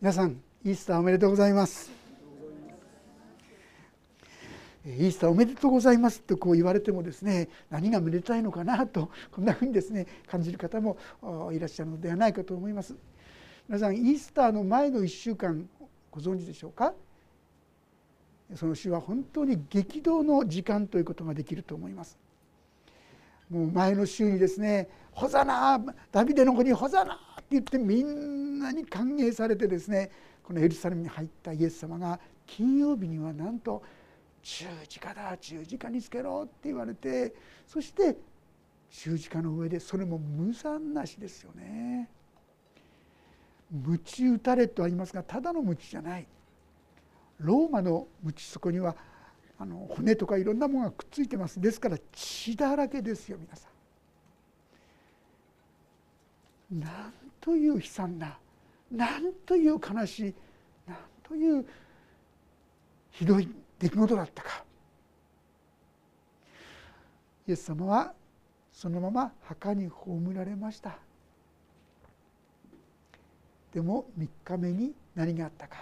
皆さんイースターおめでとうございます。イースターおめでとうございますとこう言われてもですね何がめでたいのかなとこんなふうにですね感じる方もいらっしゃるのではないかと思います。皆さんイースターの前の1週間ご存知でしょうか？その週は本当に激動の時間ということができると思います。もう前の週にですね「ホザナダビデの子にホザナ!」言ってみんなに歓迎されてですねこのエルサレムに入ったイエス様が金曜日にはなんと「十字架だ十字架につけろ」って言われてそして十字架の上でそれも無残なしですよね。鞭打たれとは言いますがただの鞭じゃないローマの鞭そこにはあの骨とかいろんなものがくっついてますですから血だらけですよ皆さん。なんという悲惨ななんという悲しいなんというひどい出来事だったか。イエス様はそのまま墓に葬られました。でも3日目に何があったか。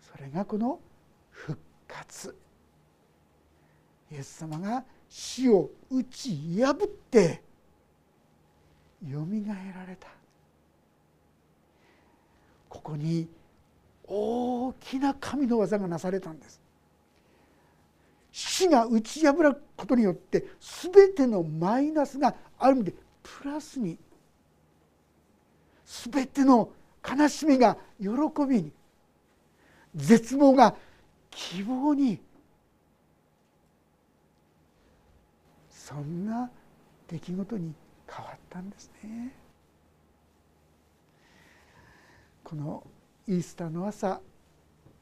それがこの復活。イエス様が死を打ち破ってよみがえられた。ここに大きな神の技がなされたんです。死が打ち破ることによって全てのマイナスがある意味でプラスに全ての悲しみが喜びに絶望が希望にそんな出来事に変わったんですね。このイースターの朝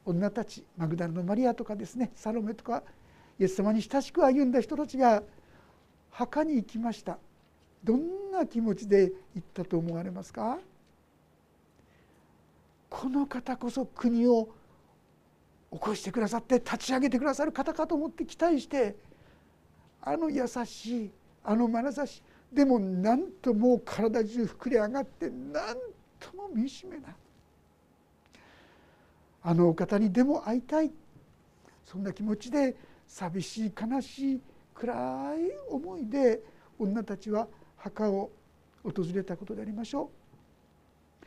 女たちマグダラのマリアとかですねサロメとかイエス様に親しく歩んだ人たちが墓に行きましたどんな気持ちで行ったと思われますか？この方こそ国を起こしてくださって立ち上げてくださる方かと思って期待してあの優しいあの眼差しでもなんともう体中膨れ上がってなんとも惨めな。あのお方にでも会いたい。そんな気持ちで寂しい悲しい暗い思いで女たちは墓を訪れたことでありましょう。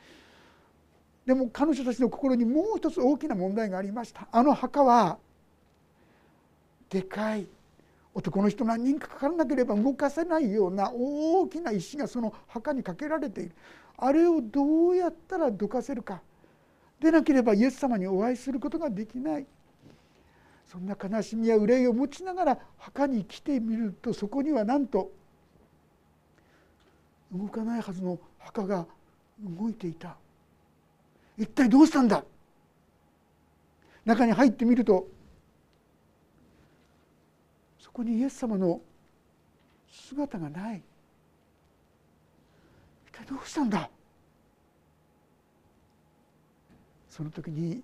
でも彼女たちの心にもう一つ大きな問題がありました。あの墓はでかい。男の人何人かかからなければ動かせないような大きな石がその墓にかけられている。あれをどうやったらどかせるか。でなければイエス様にお会いすることができない。そんな悲しみや憂いを持ちながら墓に来てみるとそこにはなんと動かないはずの墓が動いていた。一体どうしたんだ。中に入ってみるとそこにイエス様の姿がない。一体どうしたんだ？その時に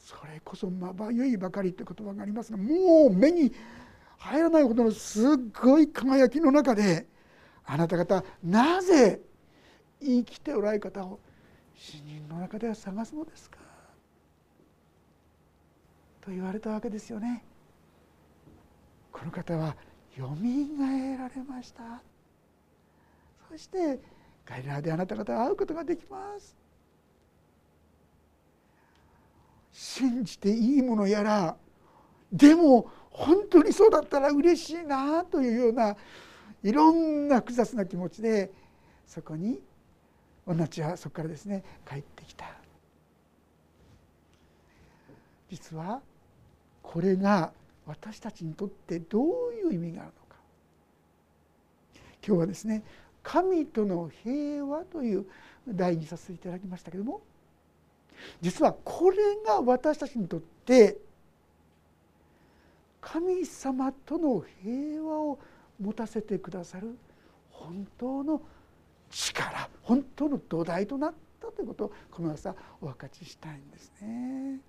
それこそまばゆいばかりという言葉がありますがもう目に入らないほどのすっごい輝きの中であなた方なぜ生きておられる方を死人の中では探すのですか？と言われたわけですよね。この方はよみがえられました。そしてガリラであなた方は会うことができます。信じていいものやらでも本当にそうだったら嬉しいなというようないろんな複雑な気持ちでそこに女たちはそこからですね帰ってきた。実はこれが私たちにとってどういう意味があるのか今日はですね「神との平和」という題にさせていただきましたけども実はこれが私たちにとって神様との平和を持たせてくださる本当の力本当の土台となったということをこの朝お分かちしたいんですね。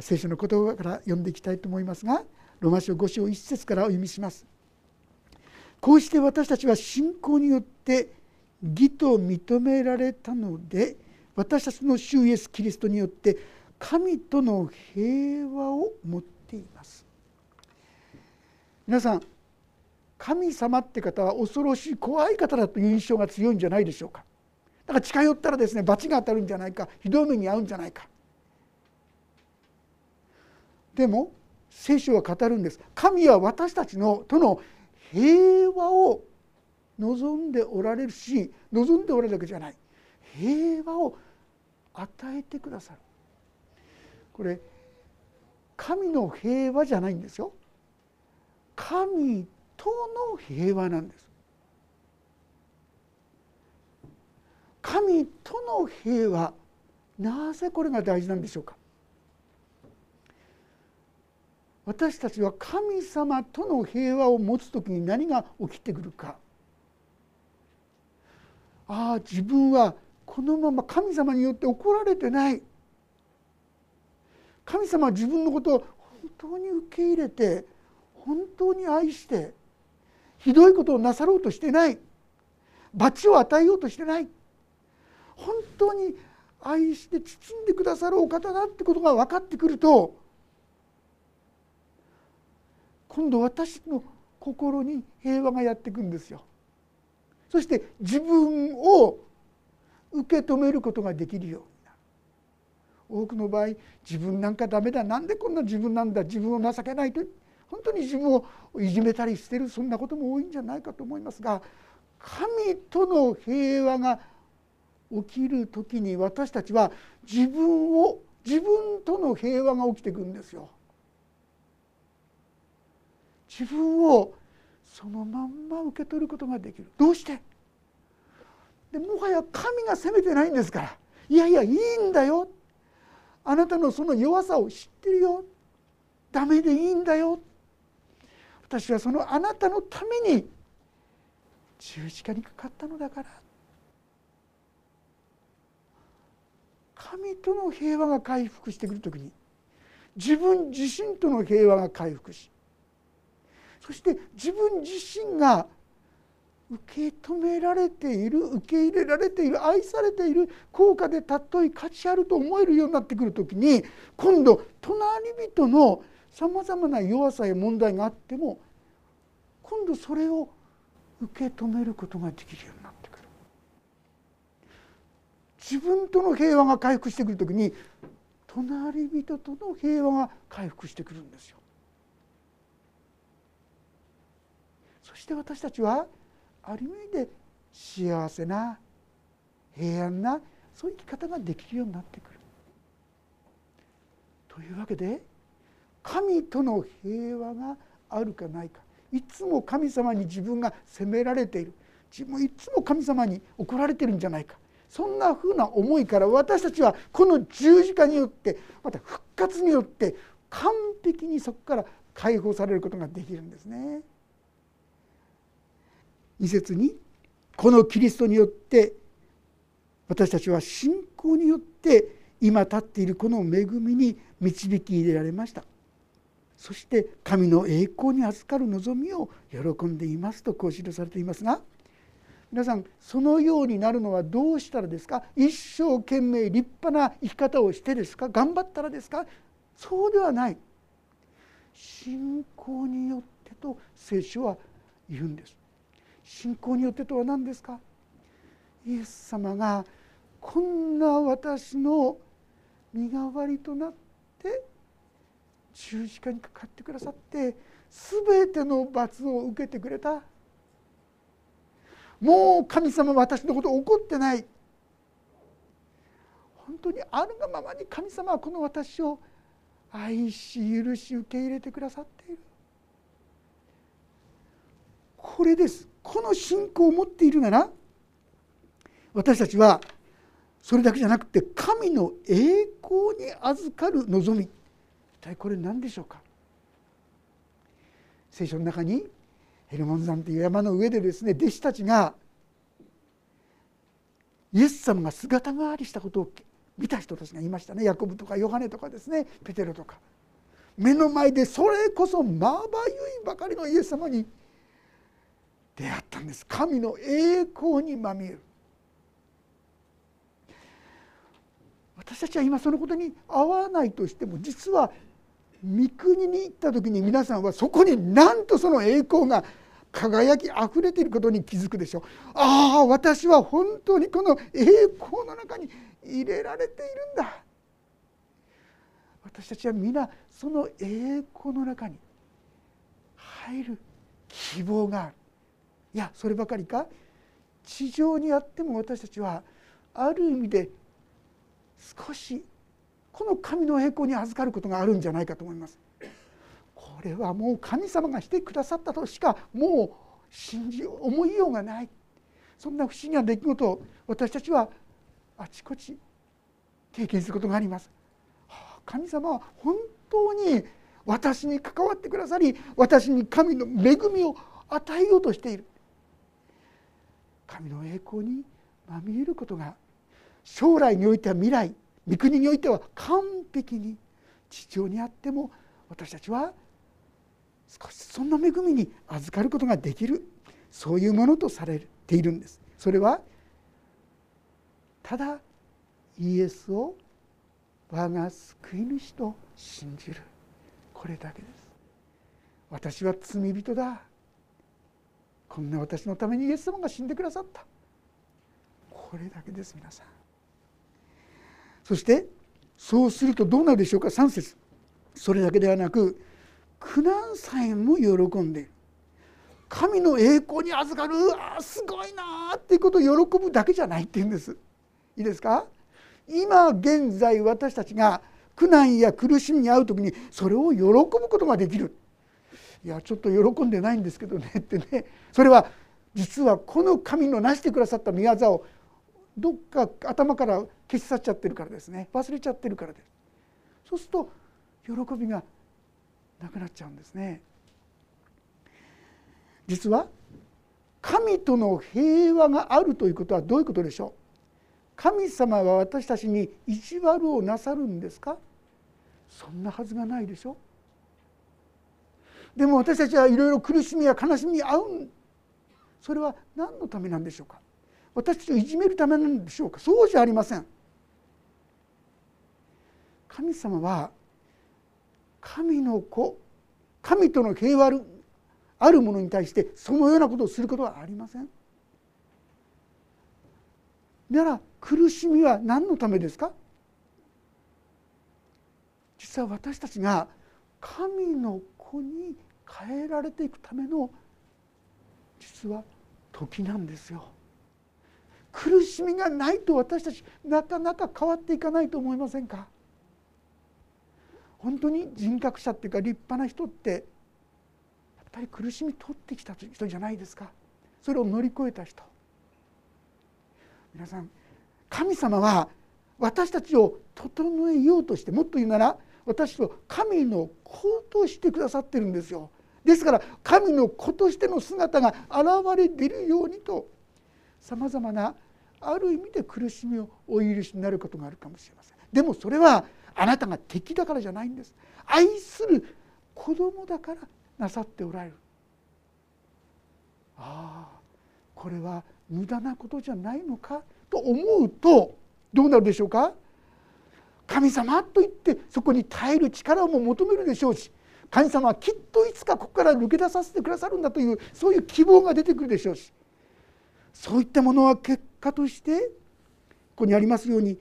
聖書の言葉から読んでいきたいと思いますがロマ書5章1節からお読みします。こうして私たちは信仰によって義と認められたので私たちの主イエス・キリストによって神との平和を持っています。皆さん神様って方は恐ろしい怖い方だという印象が強いんじゃないでしょうか。だから近寄ったらですね罰が当たるんじゃないかひどい目に遭うんじゃないか。でも聖書は語るんです。神は私たちのとの平和を望んでおられるし望んでおられるだけじゃない。平和を与えてくださる。これ神の平和じゃないんですよ。神との平和なんです。神との平和なぜこれが大事なんでしょうか。私たちは神様との平和を持つ時に何が起きてくるか。ああ自分はこのまま神様によって怒られてない。神様は自分のことを本当に受け入れて本当に愛してひどいことをなさろうとしてない。罰を与えようとしてない。本当に愛して包んでくださるお方だってことが分かってくると今度私の心に平和がやってくんですよ。そして自分を受け止めることができるようになる。多くの場合自分なんかダメだなんでこんな自分なんだ自分を情けないと本当に自分をいじめたりしてるそんなことも多いんじゃないかと思いますが神との平和が起きる時に私たちは自分を自分との平和が起きてくるんですよ。自分をそのまんま受け取ることができる。どうして？でもはや神が責めてないんですから。いやいやいいんだよ。あなたのその弱さを知ってるよ。ダメでいいんだよ。私はそのあなたのために十字架にかかったのだから。神との平和が回復してくる時に自分自身との平和が回復しそして自分自身が受け止められている受け入れられている愛されている効果で尊い価値あると思えるようになってくる時に今度隣人のさまざまな弱さや問題があっても今度それを受け止めることができるようになってくる。自分との平和が回復してくる時に隣人との平和が回復してくるんですよ。そして私たちはある意味で幸せな平安なそういう生き方ができるようになってくる。というわけで神との平和があるかないかいつも神様に自分が責められている自分いつも神様に怒られてるんじゃないかそんなふうな思いから私たちはこの十字架によってまた復活によって完璧にそこから解放されることができるんですね。2節にこのキリストによって私たちは信仰によって今立っているこの恵みに導き入れられました。そして神の栄光に預かる望みを喜んでいますとこう記されていますが皆さんそのようになるのはどうしたらですか？一生懸命立派な生き方をしてですか？頑張ったらですか？そうではない。信仰によってと聖書は言うんです。信仰によってとは何ですか？イエス様がこんな私の身代わりとなって十字架にかかってくださって全ての罰を受けてくれた。もう神様私のこと怒ってない。本当にあるがままに神様はこの私を愛し許し受け入れてくださっている。これです。この信仰を持っているなら私たちはそれだけじゃなくて神の栄光に預かる望み。一体これ何でしょうか？聖書の中にヘルモン山という山の上でですね弟子たちがイエス様が姿変わりしたことを見た人たちがいましたね。ヤコブとかヨハネとかですねペテロとか。目の前でそれこそまばゆいばかりのイエス様に出会ったんです。神の栄光にまみえる。私たちは今そのことに合わないとしても実は三国に行った時に皆さんはそこになんとその栄光が輝きあふれていることに気づくでしょう。ああ私は本当にこの栄光の中に入れられているんだ。私たちは皆その栄光の中に入る希望がある。いやそればかりか？地上にあっても私たちはある意味で少しこの神の栄光に預かることがあるんじゃないかと思います。これはもう神様がしてくださったとしかもう信じ思いようがないそんな不思議な出来事を私たちはあちこち経験することがあります。神様は本当に私に関わってくださり私に神の恵みを与えようとしている神の栄光にまみえることが将来においては未来御国においては完璧に地上にあっても私たちは少しそんな恵みに預かることができる。そういうものとされている。んですそれはただイエスを我が救い主と信じる。これだけです。私は罪人だ。こんな私のためにイエス様が死んでくださった。これだけです皆さん。そしてそうするとどうなるでしょうか？3節。それだけではなく苦難さえも喜んで神の栄光に預かる。あすごいなっていうことを喜ぶだけじゃないっていうんです。いいですか？今現在私たちが苦難や苦しみに遭う時にそれを喜ぶことができる。いやちょっと喜んでないんですけどねってね。それは実はこの神の成してくださった御業をどっか頭から消し去っちゃってるからですね。忘れちゃってるからです。そうすると喜びがなくなっちゃうんですね。実は神との平和があるということはどういうことでしょう？神様は私たちに意地悪をなさるんですか？そんなはずがないでしょ？でも私たちはいろいろ苦しみや悲しみに遭うそれは何のためなんでしょうか？私たちをいじめるためなんでしょうか？そうじゃありません。神様は神の子神との平和あるものに対してそのようなことをすることはありません。なら苦しみは何のためですか？実は私たちが神の子に変えられていくための実は時なんですよ。苦しみがないと私たちなかなか変わっていかないと思いませんか？本当に人格者っていうか立派な人ってやっぱり苦しみ取ってきた人じゃないですかそれを乗り越えた人皆さん神様は私たちを整えようとしてもっと言うなら私を神の子としてくださってるんですよ。ですから神の子としての姿が現れ出るようにとさまざまなある意味で苦しみをお許しになることがあるかもしれません。でもそれはあなたが敵だからじゃないんです。愛する子供だからなさっておられる。ああこれは無駄なことじゃないのかと思うとどうなるでしょうか？神様と言ってそこに耐える力も求めるでしょうし神様はきっといつかここから抜け出させてくださるんだというそういう希望が出てくるでしょうし。そういったものは結果としてここにありますように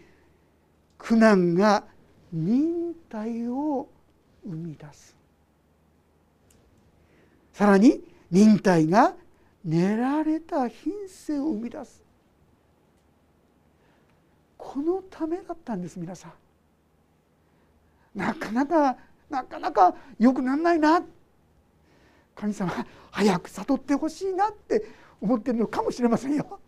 苦難が忍耐を生み出す。さらに忍耐が練られた品性を生み出す。このためだったんです皆さん。なかなかなかなか良くならないな。神様早く悟ってほしいなって思ってるのかもしれませんよ。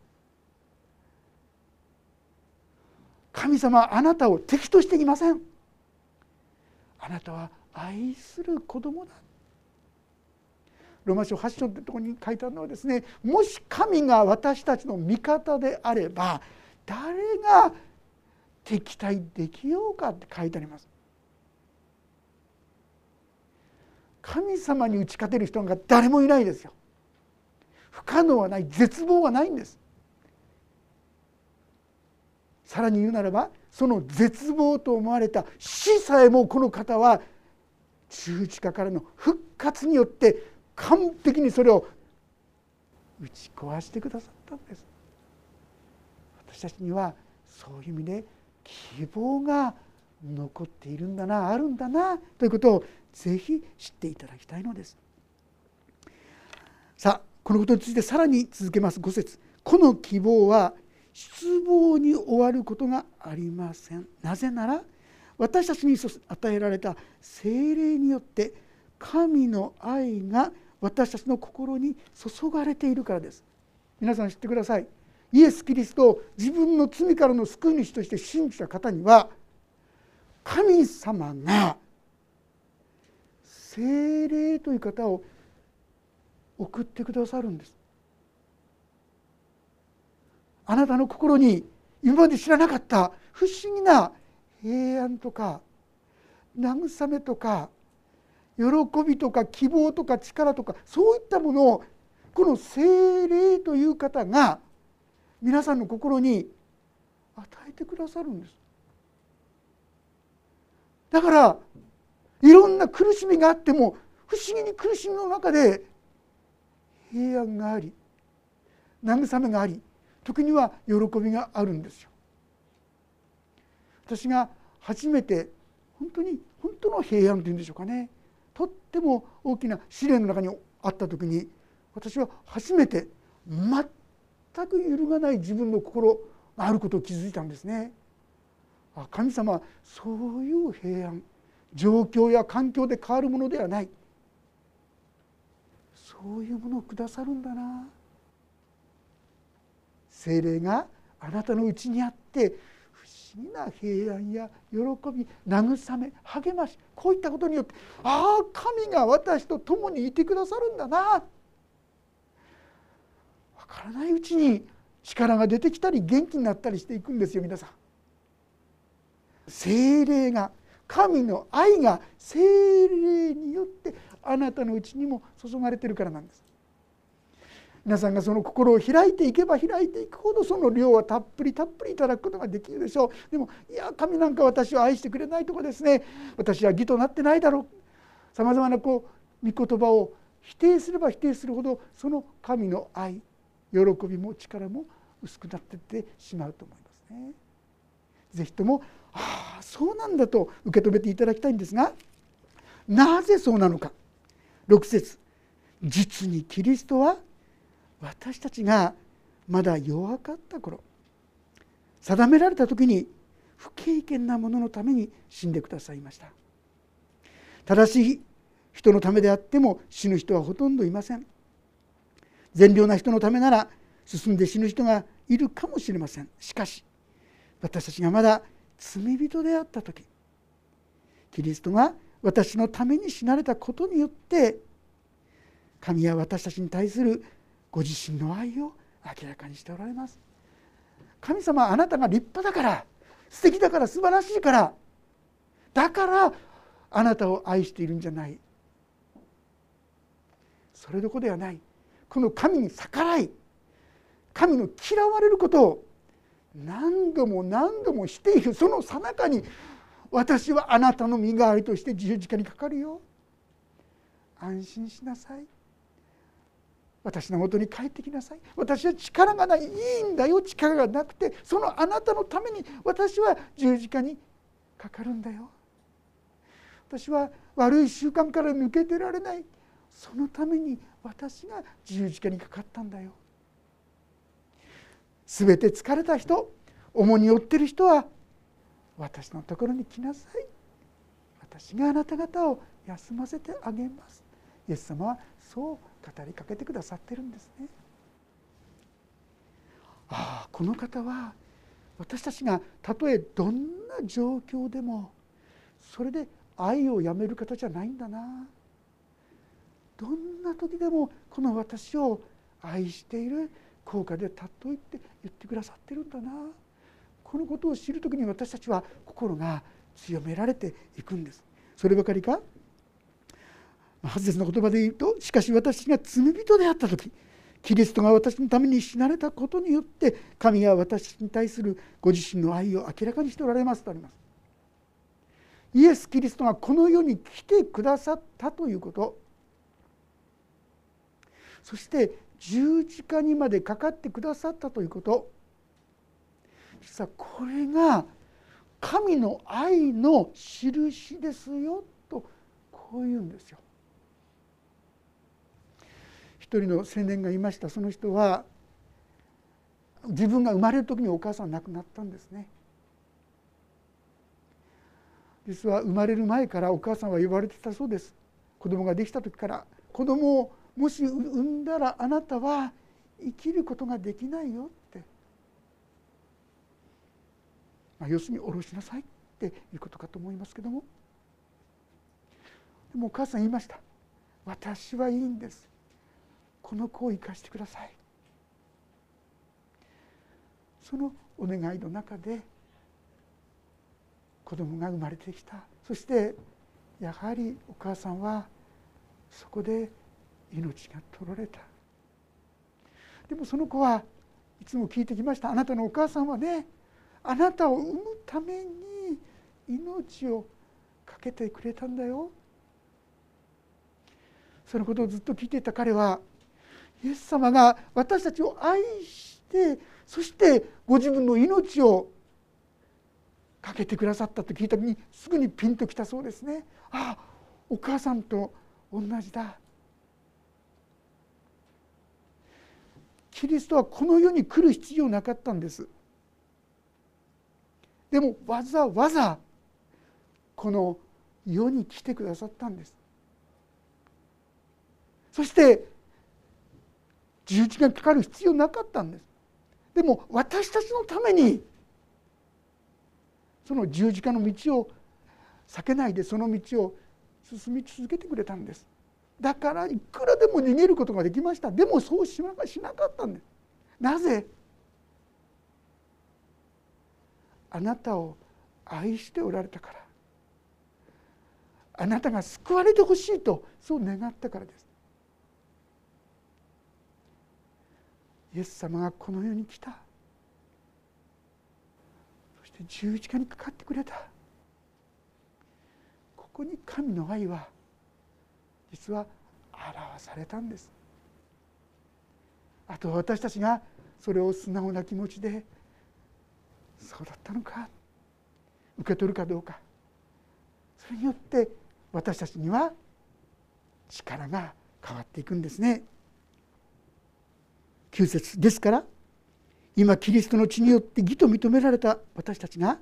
神様あなたを敵としていません。あなたは愛する子供だ。ローマ書8章ってとこに書いてあるのはですねもし神が私たちの味方であれば誰が敵対できようかって書いてあります。神様に打ち勝てる人が誰もいないですよ。不可能はない絶望はないんです。さらに言うならばその絶望と思われた死さえもこの方は十字架からの復活によって完璧にそれを打ち壊してくださったんです。私たちにはそういう意味で希望が残っているんだなあるんだなということをぜひ知っていただきたいのです。さあこのことについてさらに続けます。5節。この希望は失望に終わることがありません。なぜなら私たちに与えられた精霊によって神の愛が私たちの心に注がれているからです。皆さん知ってください。イエス・キリストを自分の罪からの救い主として信じた方には神様が精霊という方を送ってくださるんです。あなたの心に今まで知らなかった不思議な平安とか慰めとか喜びとか希望とか力とかそういったものをこの精霊という方が皆さんの心に与えてくださるんです。だからいろんな苦しみがあっても不思議に苦しみの中で平安があり慰めがあり時には喜びがあるんですよ。私が初めて本当に本当の平安というんでしょうかねとっても大きな試練の中にあった時に私は初めて全く揺るがない自分の心があることを気づいたんですね。あ神様はそういう平安状況や環境で変わるものではない。そういうものをくださるんだな。精霊があなたのうちにあって不思議な平安や喜び慰め励ましこういったことによってああ神が私と共にいてくださるんだな。分からないうちに力が出てきたり元気になったりしていくんですよ皆さん。精霊が神の愛が精霊によってあなたのうちにも注がれてるからなんです。皆さんがその心を開いていけば開いていくほどその量はたっぷりたっぷりいただくことができるでしょう。でもいや神なんか私を愛してくれないとかですね私は義となってないだろう。さまざまなこう御言葉を否定すれば否定するほどその神の愛喜びも力も薄くなっていってしまうと思いますね。ぜひともああそうなんだと受け止めていただきたいんですがなぜそうなのか。6節実にキリストは私たちがまだ弱かった頃。定められた時に不経験なもののために死んでくださいました。正しい人のためであっても死ぬ人はほとんどいません。善良な人のためなら進んで死ぬ人がいるかもしれません。しかし私たちがまだ罪人であった時キリストが私のために死なれたことによって神は私たちに対するご自身の愛を明らかにしておられます。神様あなたが立派だから素敵だから素晴らしいからだからあなたを愛しているんじゃない。それどころではない。この神に逆らい神の嫌われることを何度も何度もしているそのさなかに私はあなたの身代わりとして十字架にかかるよ。安心しなさい。私のもとに帰ってきなさい。私は力がないいいんだよ。力がなくてそのあなたのために私は十字架にかかるんだよ。私は悪い習慣から抜け出られない。そのために私が十字架にかかったんだよ。全て疲れた人重荷を負ってる人は私のところに来なさい。私があなた方を休ませてあげます。イエス様はそう語りかけてくださってるんですね。ああこの方は私たちがたとえどんな状況でもそれで愛をやめる方じゃないんだな。どんな時でもこの私を愛している効果でたっといって言ってくださってるんだな。このことを知る時に私たちは心が強められていくんです。そればかりか？発絶の言葉で言うとしかし私が罪人であった時キリストが私のために死なれたことによって神が私に対するご自身の愛を明らかにしておられますとあります。イエス・キリストがこの世に来てくださったということ。そして十字架にまでかかってくださったということ実はこれが神の愛の印ですよとこう言うんですよ。一人の青年がいましたその人は自分が生まれる時にお母さん亡くなったんですね。実は生まれる前からお母さんは言われてたそうです子供ができた時から子供をもし産んだらあなたは生きることができないよって、まあ、要するに下ろしなさいっていうことかと思いますけども。でもお母さん言いました私はいいんです。この子を生かしてくださいそのお願いの中で子供が生まれてきた。そしてやはりお母さんはそこで命が取られたでもその子はいつも聞いてきましたあなたのお母さんはねあなたを産むために命を懸けてくれたんだよそのことをずっと聞いていた彼はイエス様が私たちを愛してそしてご自分の命をかけてくださったと聞いた時にすぐにピンときたそうですね。ああお母さんと同じだ。キリストはこの世に来る必要なかったんです。でもわざわざこの世に来てくださったんです。そして十字架がかかる必要なかったんですでも私たちのためにその十字架の道を避けないでその道を進み続けてくれたんですだからいくらでも逃げることができました。でもそうしなかったんです。なぜ？あなたを愛しておられたから。あなたが救われてほしいとそう願ったからです。イエス様がこの世に来た。そして十字架にかかってくれた。ここに神の愛は実は表されたんです。あと私たちがそれを素直な気持ちでそうだったのか。受け取るかどうか。それによって私たちには力が変わっていくんですね。9節ですから今キリストの血によって義と認められた私たちが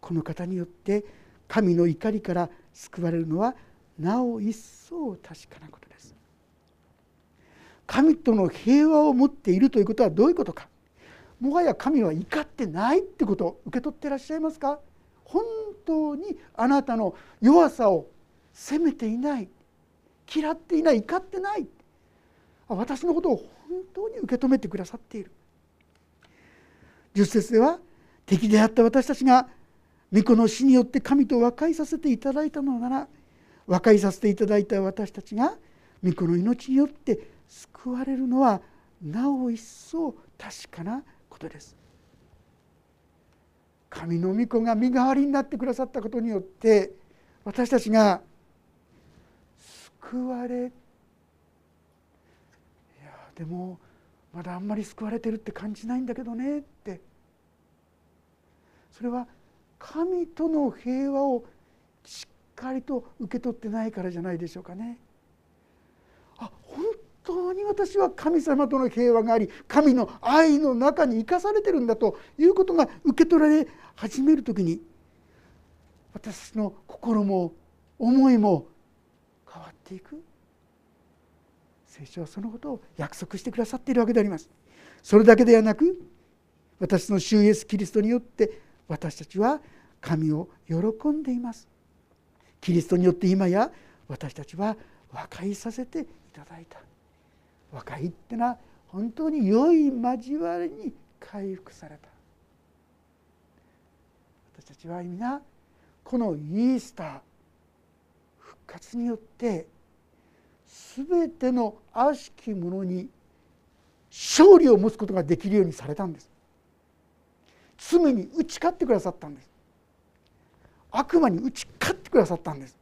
この方によって神の怒りから救われるのはなお一層確かなことです。神との平和を持っているということはどういうことか。もはや神は怒ってないってことを受け取ってらっしゃいますか。本当にあなたの弱さを責めていない。嫌っていない。怒ってない。私のことを本当に受け止めてくださっている。10節では敵であった私たちが御子の死によって神と和解させていただいたのなら和解させていただいた私たちが御子の命によって救われるのはなお一層確かなことです。神の御子が身代わりになってくださったことによって私たちが救われいやでもまだあんまり救われてるって感じないんだけどねってそれは神との平和をしっかりと受け取ってないからじゃないでしょうかね。あ本当に私は神様との平和があり神の愛の中に生かされてるんだということが受け取られ始める時に私の心も思いも変わっていく。聖書はそのことを約束してくださっているわけであります。それだけではなく私の主イエスキリストによって私たちは神を喜んでいます。キリストによって今や私たちは和解させていただいた。和解ってのは本当に良い交わりに回復された。私たちは皆このイースター復活によって全ての悪しきものに勝利を持つことができるようにされたんです。罪に打ち勝ってくださったんです。悪魔に打ち勝ってくださったんです。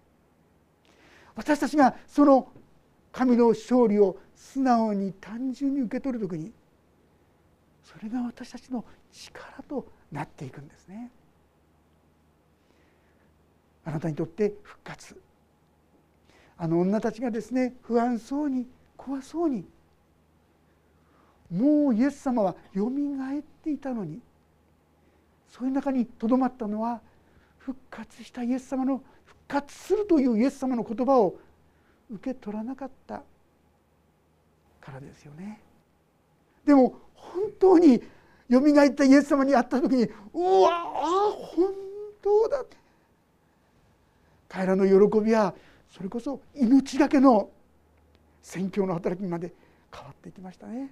私たちがその神の勝利を素直に単純に受け取る時にそれが私たちの力となっていくんですね。あなたにとって復活。あの女たちがですね不安そうに怖そうにもうイエス様はよみがえっていたのにそういう中にとどまったのは復活したイエス様の復活するというイエス様の言葉を受け取らなかったからですよね。でも本当によみがえったイエス様に会った時にうわあ本当だって彼らの喜びはそれこそ命がけの宣教の働きまで変わっていきましたね。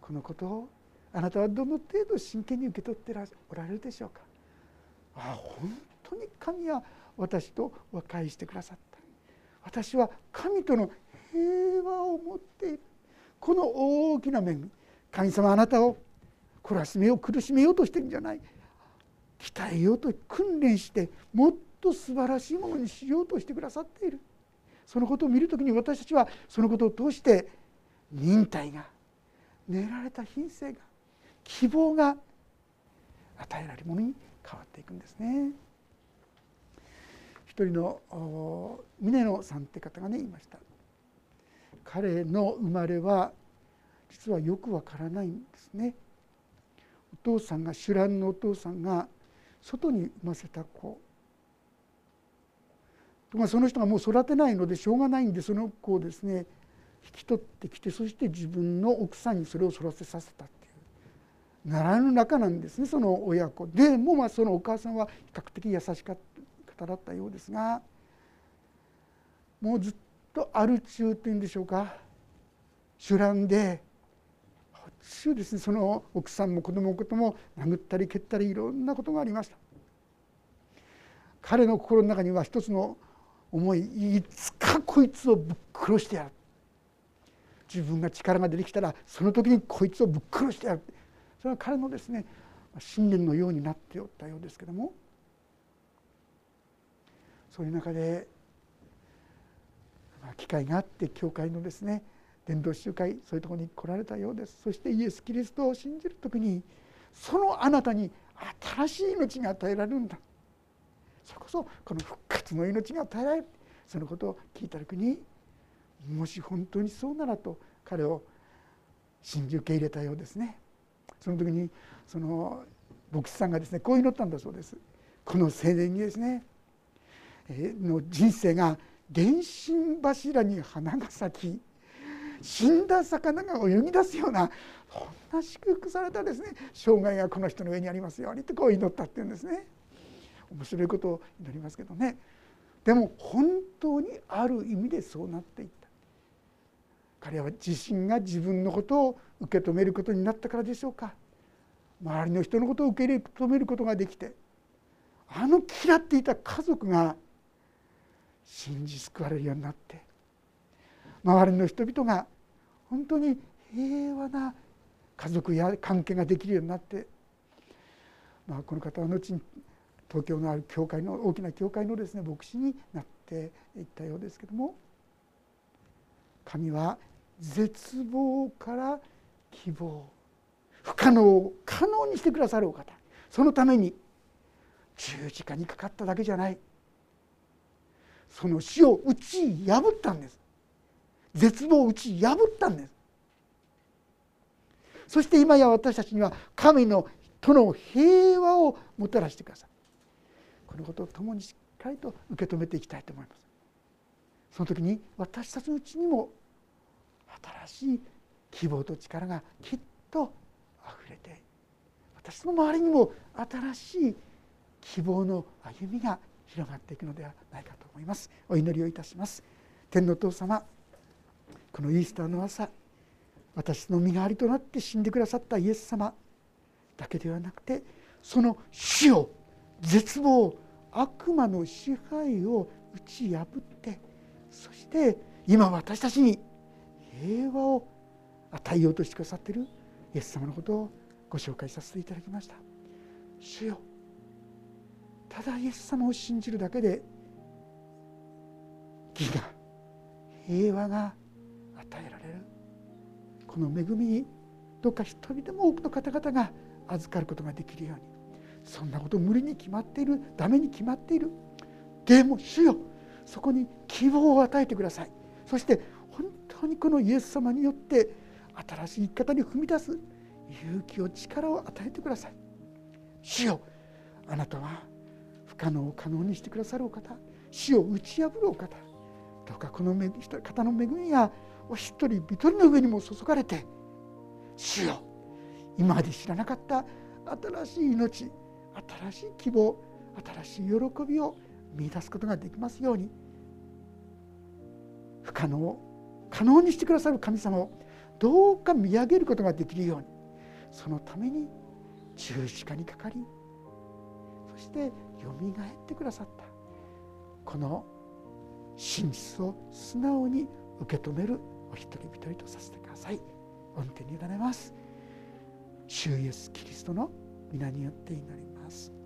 このことをあなたはどの程度真剣に受け取っておられるでしょうか？ああ本当に神は私と和解してくださった。私は神との平和を持っている。この大きな恵み神様あなたを懲らしめよう苦しめようとしてるんじゃない。鍛えようと訓練してもっと素晴らしいものにしようとしてくださっている。そのことを見る時に私たちはそのことを通して忍耐が練られた品性が希望が与えられるものに変わっていくんですね。一人の峰野さんって方がねいました。彼の生まれは実はよくわからないんですね。お父さんが主蘭のお父さんが外に産ませた子。とかその人がもう育てないのでしょうがないんでその子をですね引き取ってきてそして自分の奥さんにそれを育てさせたっていう奈良の中なんですねその親子。でもまあそのお母さんは比較的優しかった方だったようですがもうずっとアル中っていうんでしょうか酒乱で中ですねその奥さんも子供のことも殴ったり蹴ったりいろんなことがありました。彼の心の中には一つの思いいつかこいつをぶっ殺してやる。自分が力が出てきたらその時にこいつをぶっ殺してやる。それは彼のですね信念のようになっておったようですけどもそういう中で機会があって教会のですね伝道集会そういうところに来られたようです。そしてイエス・キリストを信じる時にそのあなたに新しい命が与えられるんだ。それこそこの復活の命が与えられる。そのことを聞いた時にもし本当にそうならと彼を信じ受け入れたようですね。その時にその牧師さんがですねこう祈ったんだそうです。この青年にですねの人生が電信柱に花が咲き死んだ魚が泳ぎ出すようなそんな祝福されたですね生涯がこの人の上にありますようにってこう祈ったっていうんですね。面白いことを祈りますけどね。でも本当にある意味でそうなっていった。彼は自身が自分のことを受け止めることになったからでしょうか。周りの人のことを受け止めることができてあの嫌っていた家族が信じ救われるようになって周りの人々が本当に平和な家族や関係ができるようになって、まあ、この方は後に東京のある教会の大きな教会のですね牧師になっていったようですけども神は絶望から希望不可能を可能にしてくださるお方。そのために十字架にかかっただけじゃない。その死を打ち破ったんです。絶望を打ち破ったんです。そして今や私たちには神のとの平和をもたらしてくださいこのことを共にしっかりと受け止めていきたいと思います。その時に私たちのうちにも新しい希望と力がきっとあふれて私の周りにも新しい希望の歩みが広がっていくのではないかと思います。お祈りをいたします。天のお父様このイースターの朝私の身代わりとなって死んでくださったイエス様だけではなくてその死を絶望悪魔の支配を打ち破ってそして今私たちに平和を与えようとしてくださっているイエス様のことをご紹介させていただきました。主よただイエス様を信じるだけで義が平和が与えられる。この恵みにどうか一人でも多くの方々が預かることができるように。そんなこと無理に決まっているダメに決まっている。でも主よそこに希望を与えてください。そして当にこのイエス様によって新しい生き方に踏み出す勇気を力を与えてください。主よあなたは不可能を可能にしてくださるお方。死を打ち破るお方。どうかこの方の恵みがお一人一人の上にも注がれて。主よ今まで知らなかった新しい命新しい希望新しい喜びを見いだすことができますように。不可能を可能にしてくださる神様をどうか見上げることができるようにそのために十字架にかかりそしてよみがえってくださったこの真実を素直に受け止めるお一人一人とさせてください。御手に委ねます。主イエスキリストの皆によって祈ります。